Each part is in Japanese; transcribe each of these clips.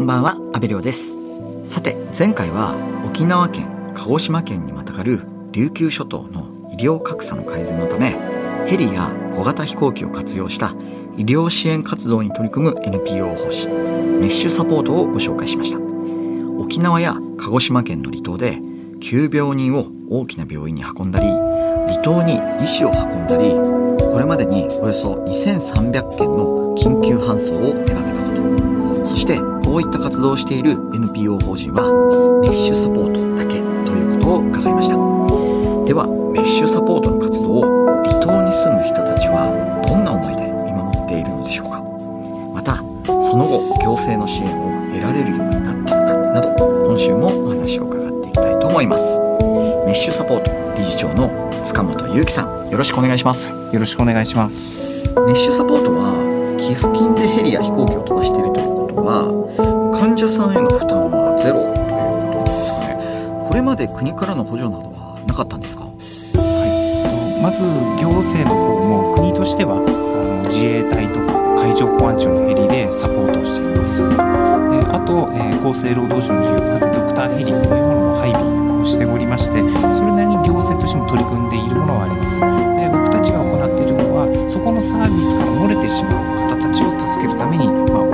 んばんは、安部亮です。さて、前回は沖縄県、鹿児島県にまたがる琉球諸島の医療格差の改善のため、ヘリや小型飛行機を活用した医療支援活動に取り組む NPO 法人、メッシュサポートをご紹介しました。沖縄や鹿児島県の離島で急病人を大きな病院に運んだり、離島に医師を運んだり、これまでにおよそ2300件の緊急搬送を手掛けたこと。そして、こういった活動をしている NPO 法人は、メッシュサポートだけということを伺いました。では、メッシュサポートの活動を離島に住む人たちはどんな思いで見守っているのでしょうか。また、その後、行政の支援を得られるようになったのかなど、今週もお話を伺っていきたいと思います。メッシュサポート理事長の塚本裕樹さん、よろしくお願いします。よろしくお願いします。メッシュサポートは寄付金でヘリや飛行機を飛ばしているということは患者さんへの負担はゼロということなんですかねこれまで国からの補助などはなかったんですか？はい、まず行政の方も国としてはあの自衛隊とか海上保安庁のヘリでサポートをしています。であと、えー厚生労働省の事業を使ってドクターヘリというものも配備をしておりましてそれなりに行政としても取り組んでいるものはあります。で僕たちが行っているのはそこのサービスから漏れてしまう方たちを助けるために、まあ、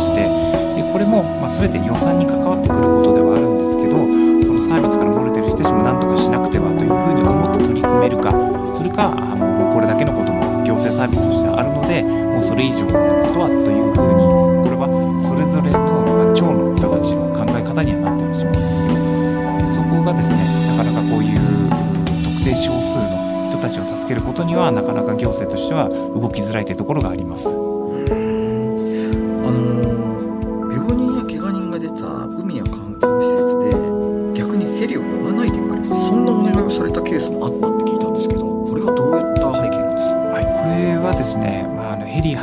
してでこれも、ま、全て予算に関わってくることではあるんですけどそのサービスから漏れてる人たちも何とかしなくてはというふうに思って取り組めるかそれかあのこれだけのことも行政サービスとしてあるのでもうそれ以上のことはというふうにこれはそれぞれの、まあ、町の人たちの考え方にはなってしまうんですけどでそこがですねなかなかこういう特定少数の人たちを助けることにはなかなか行政としては動きづらいというところがあります。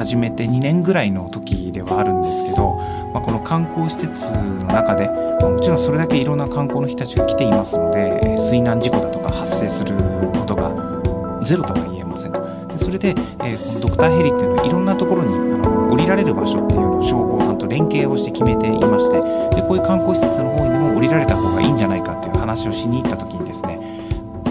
始めて2年ぐらいの時ではあるんですけど、まあ、この観光施設の中で、まあもちろんそれだけいろんな観光の人たちが来ていますので、水難事故だとか発生することがゼロとは言えませんと。でそれで、えーこのドクターヘリっていうのはいろんなところにあの降りられる場所っていうのを消防さんと連携をして決めていましてでこういう観光施設の方にも降りられた方がいいんじゃないかっていう話をしに行った時にですね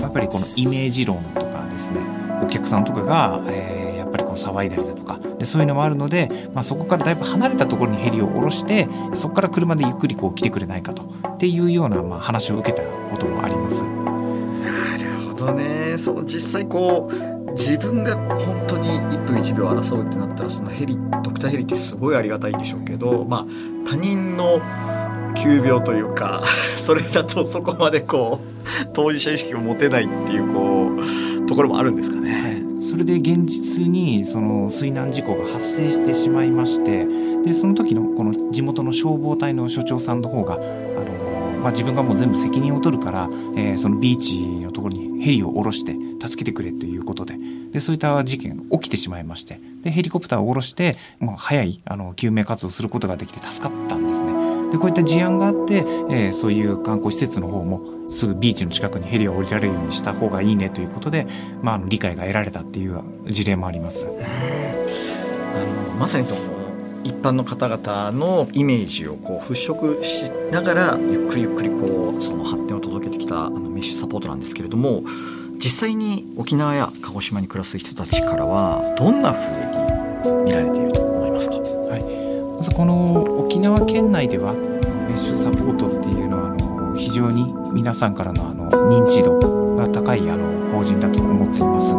やっぱりこのイメージ論とかですねお客さんとかが、えーぱりこう騒いだりだとかでそういうのもあるので、まあ、そこからだいぶ離れたところにヘリを下ろしてそこから車でゆっくりこう来てくれないかとっていうような、まあ、話を受けたこともあります。なるほどねその実際こう自分が本当に1分1秒争うってなったらそのヘリドクターヘリってすごいありがたいんでしょうけどまあ他人の急病というか それだとそこまでこう当事者意識を持てないっていうこうところもあるんですかね。それで現実にその水難事故が発生してしまいましてでその時のこの地元の消防隊の所長さんの方があの、まあ、自分がもう全部責任を取るから、えーそのビーチのところにヘリを下ろして助けてくれということででそういった事件が起きてしまいましてでヘリコプターを下ろして、まあ、早いあの救命活動をすることができて助かったん。でこういった事案があって、えーそういう観光施設の方もすぐビーチの近くにヘリを降りられるようにした方がいいねということで、まあ理解が得られたっていう事例もあります。あのまさに一般の方々のイメージをこう払拭しながらゆっくりゆっくりこうその発展を届けてきたあのメッシュサポートなんですけれども実際に沖縄や鹿児島に暮らす人たちからはどんな風に見られていると思いますか？まずこの沖縄県内ではメッシュサポートっていうのはあの非常に皆さんからのあの認知度が高いあの法人だと思っています。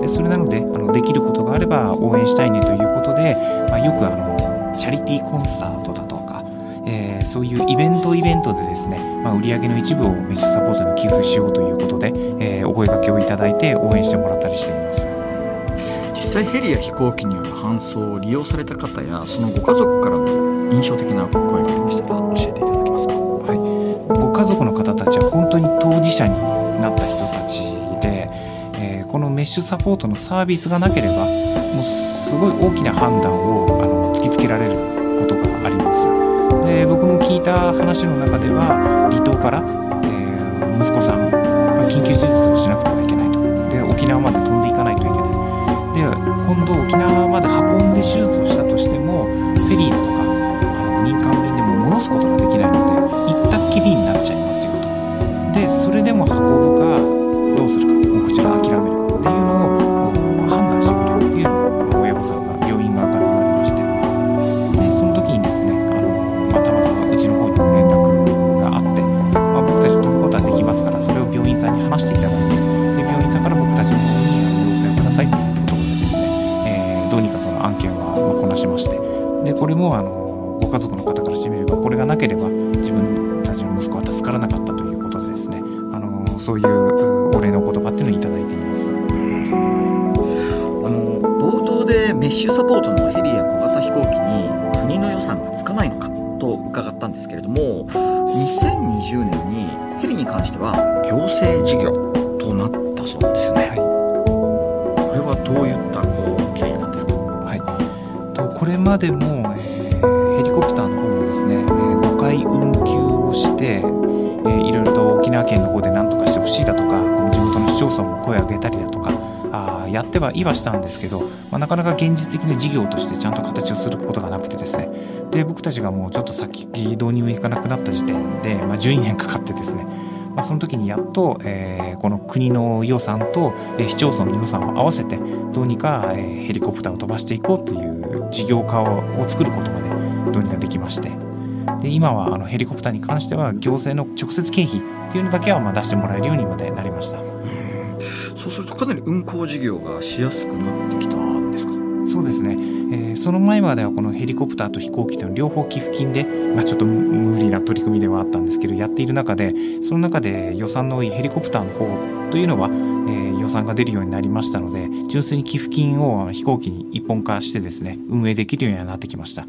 でそれなのであのできることがあれば応援したいねということで、まあ、よくあのチャリティーコンサートだとか、えーそういうイベントイベントでですね、まあ、売上の一部をメッシュサポートに寄付しようということで、えーお声掛けをいただいて応援してもらったりして。際ヘリや飛行機による搬送を利用された方やそのご家族からの印象的な声がありましたら教えていただけますか？はい、ご家族の方たちは本当に当事者になった人たちで、えーこのメッシュサポートのサービスがなければもうすごい大きな判断をあの突きつけられることがあります。で僕も聞いた話の中では離島から、えー息子さんが緊急手術をしなくてはいけないと。で沖縄まで飛ん今度沖縄まで運んで手術をしたとしてもフェリーだとかあの民間便でも戻すことができないので行ったっきりになっちゃいますよと。でそれでも運ぶかどうするかもうこちら諦めるかっていうのをければ自分たちの息子は助からなかったということでですね。あのそういううお礼のお言葉っていうのをいただいています。あの冒頭でメッシュサポートのヘリや小型飛行機に国の予算がつかないのかと伺ったんですけれども2020年にヘリに関しては行政事業となったそうなんですよね、はい。これはどういったこう経緯なんですか？はい、とこれまでも、えーヘリコプターの方もですね、え5回運休をして、えーいろいろと沖縄県の方で何とかしてほしいだとかこの地元の市町村も声を上げたりだとかあやってはいはしたんですけど、まあ、なかなか現実的な事業としてちゃんと形をすることがなくてですね。で僕たちがもうちょっと先どうにもいかなくなった時点で、まあ、12年かかってですね。まあ、その時にやっと、えーこの国の予算と、えー市町村の予算を合わせてどうにか、えーヘリコプターを飛ばしていこうという事業化をを作ることまでどうにかできまして。で今はあのヘリコプターに関しては行政の直接経費っていうのだけはまあ出してもらえるようにまでなりました。そうするとかなり運航事業がしやすくなってきたんですか？そうですね、えーその前まではこのヘリコプターと飛行機との両方寄付金で、まあ、ちょっと無理な取り組みではあったんですけどやっている中でその中で予算の多いヘリコプターの方というのは、えー予算が出るようになりましたので純粋に寄付金を飛行機に一本化してですね運営できるようにはなってきました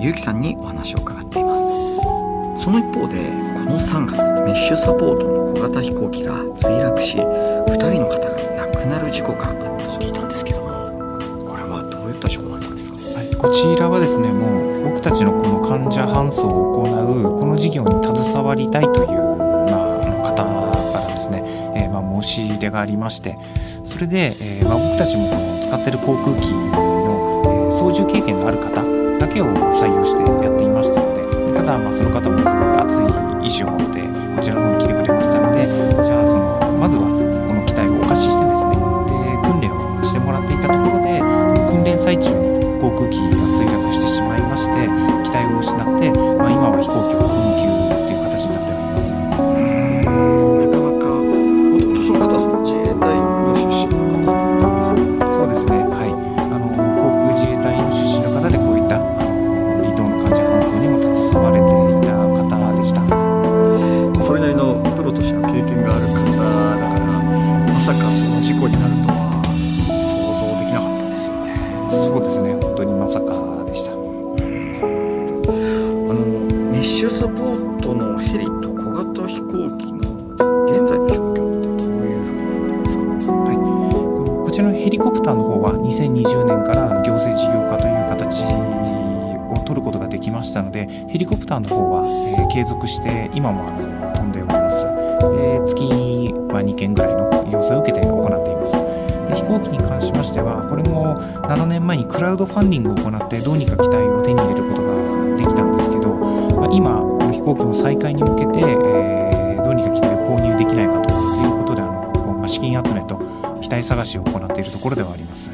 塚本裕樹さんにお話を伺っています。その一方でこの3月メッシュサポートの小型飛行機が墜落し2人の方が亡くなる事故があったと聞いたんですけどもこれはどういった事故だったんですか？はい、こちらはですねもう僕たちのこの患者搬送を行うこの事業に携わりたいという、まあ、方からですね、えーまあ、申し入れがありましてそれで、えーまあ、僕たちもこの使ってる航空機の、え操縦経験のある方けを採用してやっていましたのでただまあその方もすごい熱い意志を持ってこちらの方に来てくれましたのでじゃあそのまずはこの機体をお貸しして故になるとは想像できなかったですよね。そうですね。本当にまさかでした。あのメッシュサポートのヘリと小型飛行機の現在の状況ってどういうふうになってますか？はい、こちらのヘリコプターの方は2020年から行政事業化という形を取ることができましたのでヘリコプターの方は、えー継続して今もあの飛んでおります、えー月は2件ぐらいの要請を受けて行っていますで飛行機に関しましてはこれも7年前にクラウドファンディングを行ってどうにか機体を手に入れることができたんですけど、まあ今この飛行機の再開に向けて、えーどうにか機体を購入できないかということであの、まあ資金集めと機体探しを行っているところではあります。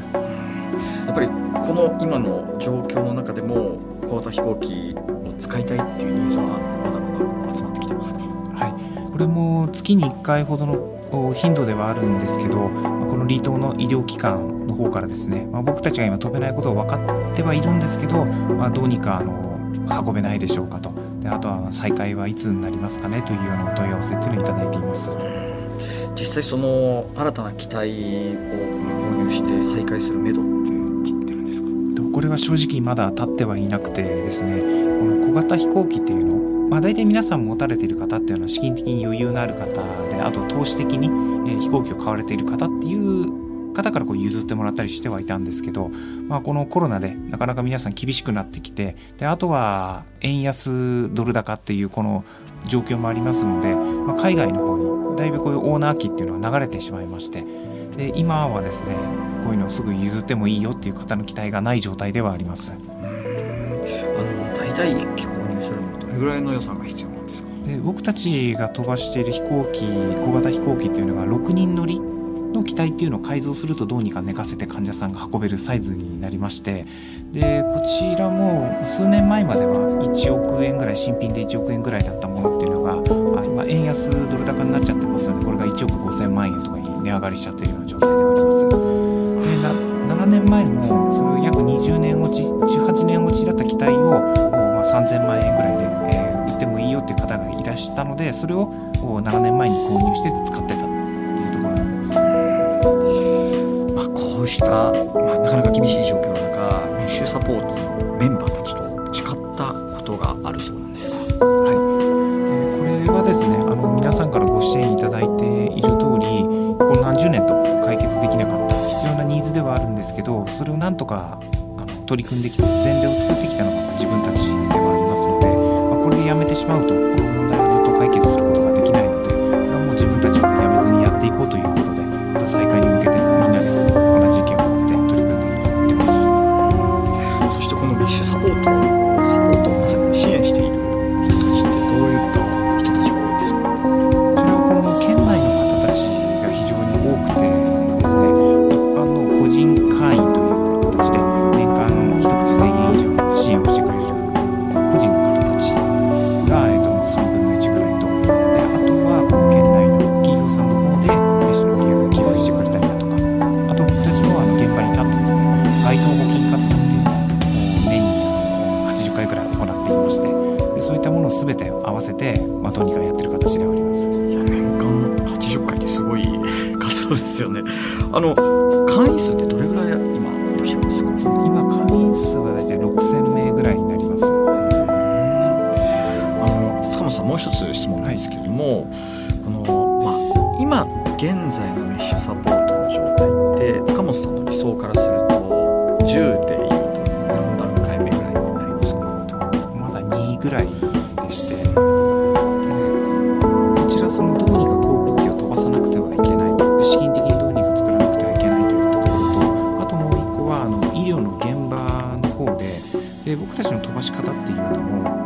やっぱりこの今の状況の中でも小型飛行機を使いたいっていうニーズはまだまだ集まってきてますか？はい、これも月に1回ほどの頻度ではあるんですけどこの離島の医療機関の方からですね、まあ、僕たちが今飛べないことは分かってはいるんですけど、まあ、どうにかあの運べないでしょうかと。であとは再開はいつになりますかねというようなお問い合わせというのをいただいています。実際その新たな機体を購入して再開するめどって立ってるんですか？これは正直まだ立ってはいなくてですねこの小型飛行機っていうのまあ、大体皆さん持たれている方っていうのは資金的に余裕のある方であと投資的に、え飛行機を買われている方っていう方からこう譲ってもらったりしてはいたんですけど、まあ、このコロナでなかなか皆さん厳しくなってきてであとは円安ドル高っていうこの状況もありますので、まあ、海外の方にだいぶこういうオーナー機っていうのは流れてしまいましてで今はですねこういうのをすぐ譲ってもいいよっていう方の期待がない状態ではあります。うんあの大体れぐらいの予算が必要なんですか？で僕たちが飛ばしている飛行機小型飛行機っていうのが6人乗りの機体っていうのを改造するとどうにか寝かせて患者さんが運べるサイズになりましてでこちらも数年前までは1億円ぐらい新品で1億円ぐらいだったものっていうのがあ今円安ドル高になっちゃってますのでこれが1億5000万円とかに値上がりしちゃってるような状態ではあります。でな7年前もそれ約20年落ち18年落ちだった機体を、まあ、3000万円ぐらいでしたのでそれを7年前に購入して使ってたっていうところなんです、まあ、こうした、まあ、なかなか厳しい状況の中メッシュサポートのメンバーたちと誓ったことがあるそうなんですが、はい、これはですねあの皆さんからご支援いただいている通りこの何十年と解決できなかった必要なニーズではあるんですけどそれをなんとかあの取り組んできて前例を作ってきたのが自分たちではありますので、まあ、これでやめてしまうともう一つ質問なんですけれども、はい、このまあ、今現在のメッシュサポートの状態って塚本さんの理想からすると10でいうと何段階目ぐらいになりますか？まだ2ぐらいでして。でこちらそのどうにか航空機を飛ばさなくてはいけない資金的にどうにか作らなくてはいけないといったところとあともう1個はあの医療の現場の方でで僕たちの飛ばし方っていうのも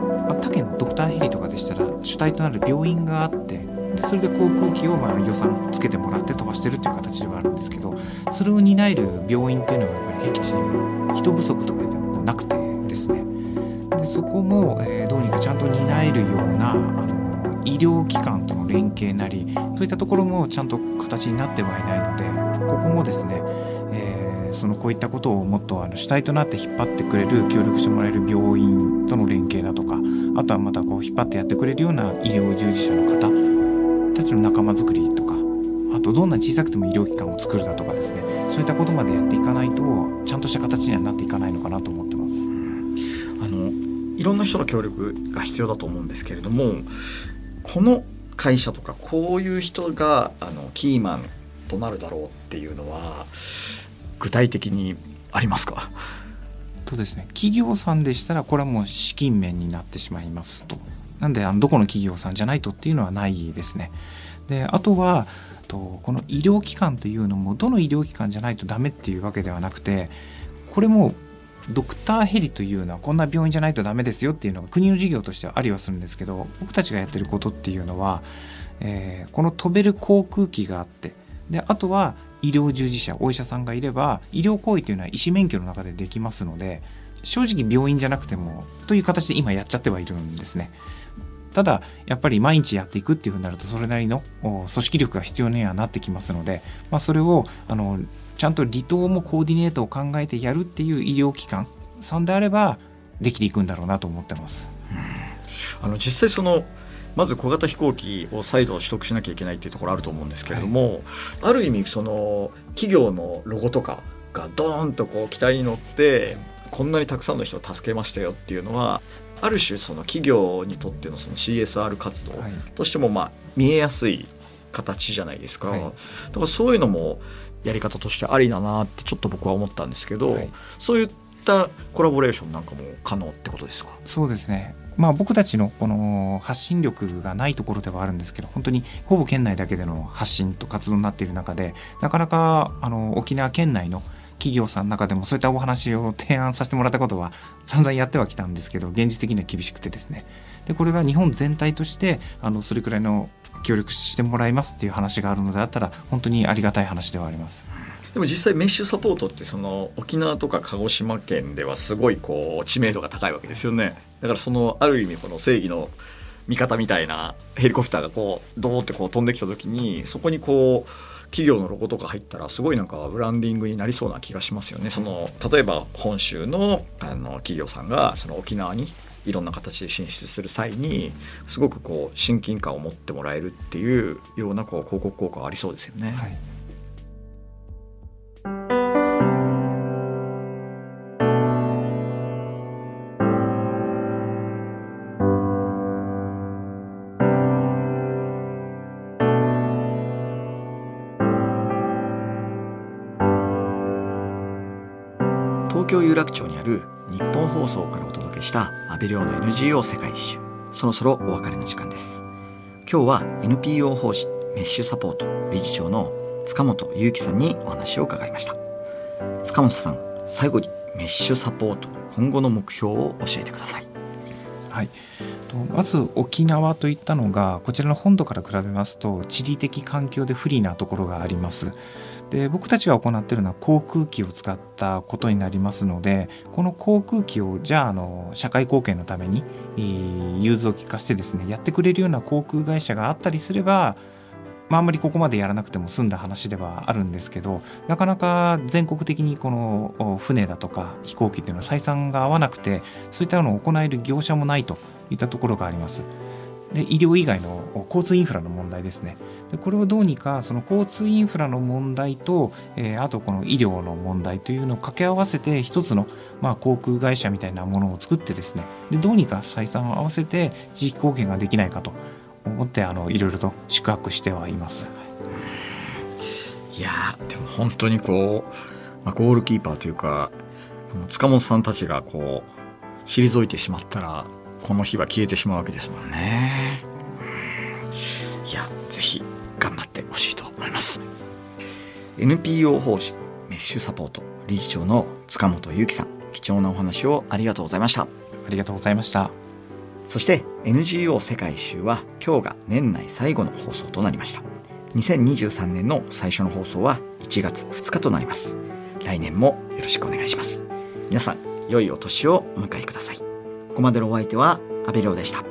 したら主体となる病院があってでそれで航空機をまあ予算つけてもらって飛ばしてるっていう形ではあるんですけどそれを担える病院っていうのはやっぱり僻地には人不足とかでもなくてですね。でそこも、えー、どうにかちゃんと担えるようなあの医療機関との連携なりそういったところもちゃんと形になってはいないのでここもですねそのこういったことをもっとあの主体となって引っ張ってくれる協力してもらえる病院との連携だとかあとはまたこう引っ張ってやってくれるような医療従事者の方たちの仲間づくりとかあとどんな小さくても医療機関を作るだとかですねそういったことまでやっていかないとちゃんとした形にはなっていかないのかなと思ってます。あのいろんな人の協力が必要だと思うんですけれどもこの会社とかこういう人があのキーマンとなるだろうっていうのは具体的にありますか？とですね。企業さんでしたらこれはもう資金面になってしまいますと。なんであのどこの企業さんじゃないとっていうのはないですね。であとはとこの医療機関というのもどの医療機関じゃないとダメっていうわけではなくてこれもドクターヘリというのはこんな病院じゃないとダメですよっていうのが国の事業としてはありはするんですけど僕たちがやってることっていうのは、えー、この飛べる航空機があってであとは医療従事者お医者さんがいれば医療行為というのは医師免許の中でできますので正直病院じゃなくてもという形で今やっちゃってはいるんですね。ただやっぱり毎日やっていくっていうふうになるとそれなりの組織力が必要にはなってきますので、まあ、それをあのちゃんと離島もコーディネートを考えてやるっていう医療機関さんであればできていくんだろうなと思ってます。あの実際そのまず小型飛行機を再度取得しなきゃいけないっていうところあると思うんですけれども、はい、ある意味その企業のロゴとかがドーンとこう機体に乗ってこんなにたくさんの人を助けましたよっていうのはある種その企業にとってのその CSR 活動としてもまあ見えやすい形じゃないですか、はい、だからそういうのもやり方としてありだなってちょっと僕は思ったんですけど、はい、そういったコラボレーションなんかも可能ってことですか？そうですね。まあ、僕たちのこの発信力がないところではあるんですけど本当にほぼ県内だけでの発信と活動になっている中でなかなかあの沖縄県内の企業さんの中でもそういったお話を提案させてもらったことは散々やってはきたんですけど現実的には厳しくてですね。でこれが日本全体としてあのそれくらいの協力してもらいますっていう話があるのであったら本当にありがたい話ではあります。でも実際メッシュサポートってその沖縄とか鹿児島県ではすごいこう知名度が高いわけですよねだからそのある意味この正義の味方みたいなヘリコプターがこうドーってこう飛んできた時にそこにこう企業のロゴとか入ったらすごいなんかブランディングになりそうな気がしますよね。その例えば本州のあの企業さんがその沖縄にいろんな形で進出する際にすごくこう親近感を持ってもらえるっていうようなこう広告効果ありそうですよね。はい東京有楽町にある日本放送からお届けした安倍亮の NGO 世界一周。そろそろお別れの時間です。今日は NPO 法人メッシュサポート理事長の塚本裕樹さんにお話を伺いました。塚本さん最後にメッシュサポートの今後の目標を教えてください。はい、まず沖縄といったのがこちらの本土から比べますと地理的環境で不利なところがあります。で僕たちが行っているのは航空機を使ったことになりますのでこの航空機をじゃああの社会貢献のために、融通を利かしてですねやってくれるような航空会社があったりすればまあ、あんまりここまでやらなくても済んだ話ではあるんですけどなかなか全国的にこの船だとか飛行機っていうのは採算が合わなくてそういったのを行える業者もないといったところがあります。で医療以外の交通インフラの問題ですね。でこれをどうにかその交通インフラの問題と、えー、あとこの医療の問題というのを掛け合わせて一つの、まあ、航空会社みたいなものを作ってですね。でどうにか採算を合わせて地域貢献ができないかと思ってあのいろいろと宿泊してはいます。い。やでも本当にこう、まあ、ゴールキーパーというか塚本さんたちがこう退いてしまったらこの日は消えてしまうわけですもんね。いや、ぜひ頑張ってほしいと思います。NPO 法人メッシュサポート理事長の塚本裕樹さん、貴重なお話をありがとうございました。ありがとうございました。そして NGO 世界一周は今日が年内最後の放送となりました。2023年の最初の放送は1月2日となります。来年もよろしくお願いします。皆さん、良いお年をお迎えください。ここまでのお相手は阿部亮でした。